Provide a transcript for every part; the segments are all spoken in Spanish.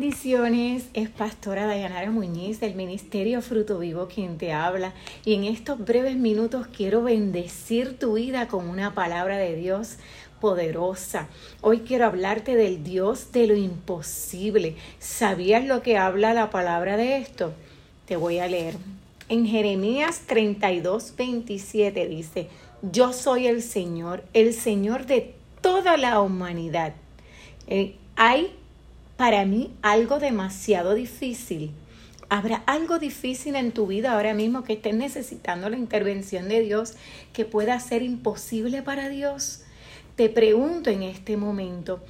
bendiciones, es Pastora Dayanara Muñiz del Ministerio Fruto Vivo quien te habla y en estos breves minutos quiero bendecir tu vida con una palabra de Dios poderosa. Hoy quiero hablarte del Dios de lo imposible. ¿Sabías lo que habla la palabra de esto? Te voy a leer. En Jeremías 32, 27 dice, yo soy el Señor, el Señor de toda la humanidad. Eh, hay para mí algo demasiado difícil. ¿Habrá algo difícil en tu vida ahora mismo que estés necesitando la intervención de Dios que pueda ser imposible para Dios? Te pregunto en este momento.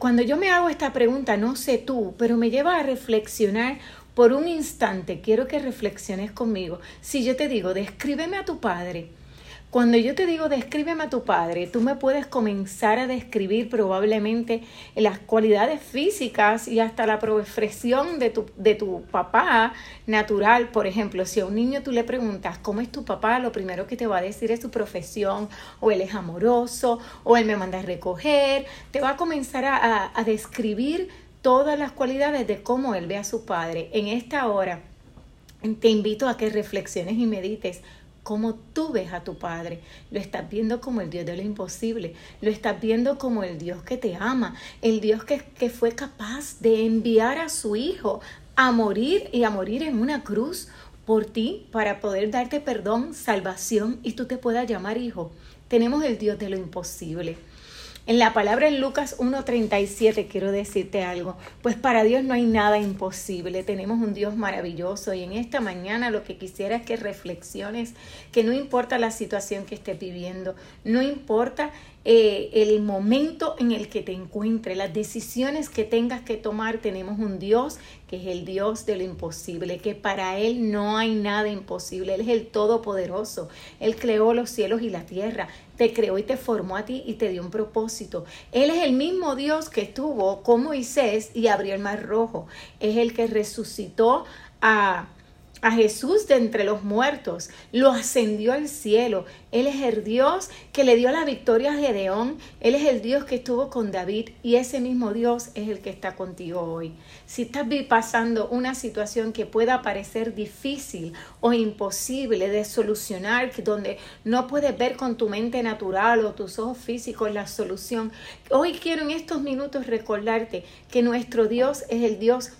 Cuando yo me hago esta pregunta, no sé tú, pero me lleva a reflexionar por un instante. Quiero que reflexiones conmigo. Si yo te digo, descríbeme a tu padre, cuando yo te digo descríbeme a tu padre, tú me puedes comenzar a describir probablemente las cualidades físicas y hasta la profesión de tu, de tu papá natural. Por ejemplo, si a un niño tú le preguntas cómo es tu papá, lo primero que te va a decir es su profesión, o él es amoroso, o él me manda a recoger. Te va a comenzar a, a describir todas las cualidades de cómo él ve a su padre. En esta hora te invito a que reflexiones y medites cómo tú ves a tu Padre. Lo estás viendo como el Dios de lo imposible. Lo estás viendo como el Dios que te ama. El Dios que, que fue capaz de enviar a su Hijo a morir y a morir en una cruz por ti para poder darte perdón, salvación y tú te puedas llamar hijo. Tenemos el Dios de lo imposible. En la palabra en Lucas 1.37 quiero decirte algo, pues para Dios no hay nada imposible, tenemos un Dios maravilloso y en esta mañana lo que quisiera es que reflexiones que no importa la situación que estés viviendo, no importa eh, el momento en el que te encuentres, las decisiones que tengas que tomar, tenemos un Dios que es el Dios de lo imposible, que para Él no hay nada imposible, Él es el Todopoderoso, Él creó los cielos y la tierra, te creó y te formó a ti y te dio un propósito. Él es el mismo Dios que estuvo con Moisés y abrió el mar rojo, es el que resucitó a a Jesús de entre los muertos, lo ascendió al cielo. Él es el Dios que le dio la victoria a Gedeón, Él es el Dios que estuvo con David y ese mismo Dios es el que está contigo hoy. Si estás pasando una situación que pueda parecer difícil o imposible de solucionar, donde no puedes ver con tu mente natural o tus ojos físicos la solución, hoy quiero en estos minutos recordarte que nuestro Dios es el Dios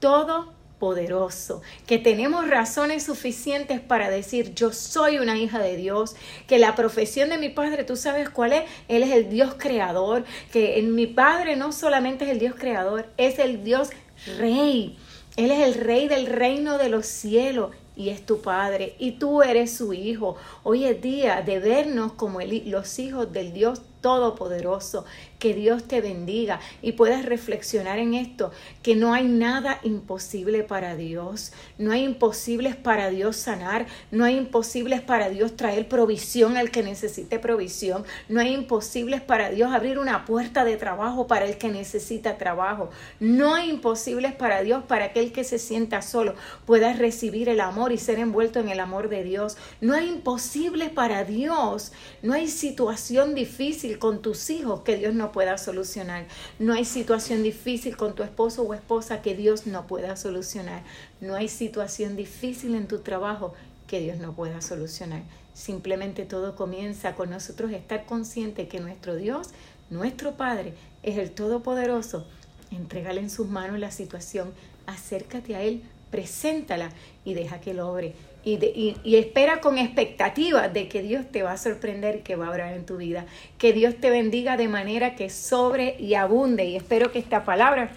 todo poderoso, que tenemos razones suficientes para decir yo soy una hija de Dios, que la profesión de mi padre, tú sabes cuál es, Él es el Dios creador, que en mi padre no solamente es el Dios creador, es el Dios rey, Él es el rey del reino de los cielos y es tu padre y tú eres su hijo. Hoy es día de vernos como los hijos del Dios Todopoderoso. Que Dios te bendiga y puedas reflexionar en esto, que no hay nada imposible para Dios. No hay imposibles para Dios sanar, no hay imposibles para Dios traer provisión al que necesite provisión, no hay imposibles para Dios abrir una puerta de trabajo para el que necesita trabajo. No hay imposibles para Dios para aquel que se sienta solo pueda recibir el amor y ser envuelto en el amor de Dios. No hay imposible para Dios, no hay situación difícil con tus hijos que Dios no pueda solucionar. No hay situación difícil con tu esposo o esposa que Dios no pueda solucionar. No hay situación difícil en tu trabajo que Dios no pueda solucionar. Simplemente todo comienza con nosotros estar conscientes que nuestro Dios, nuestro Padre, es el Todopoderoso. Entrégale en sus manos la situación, acércate a Él, preséntala y deja que lo obre y, espera con expectativa de que Dios te va a sorprender y que va a obrar en tu vida. Que Dios te bendiga de manera que sobre y abunde. Y espero que esta palabra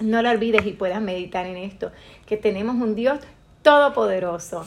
no la olvides y puedas meditar en esto. Que tenemos un Dios todopoderoso.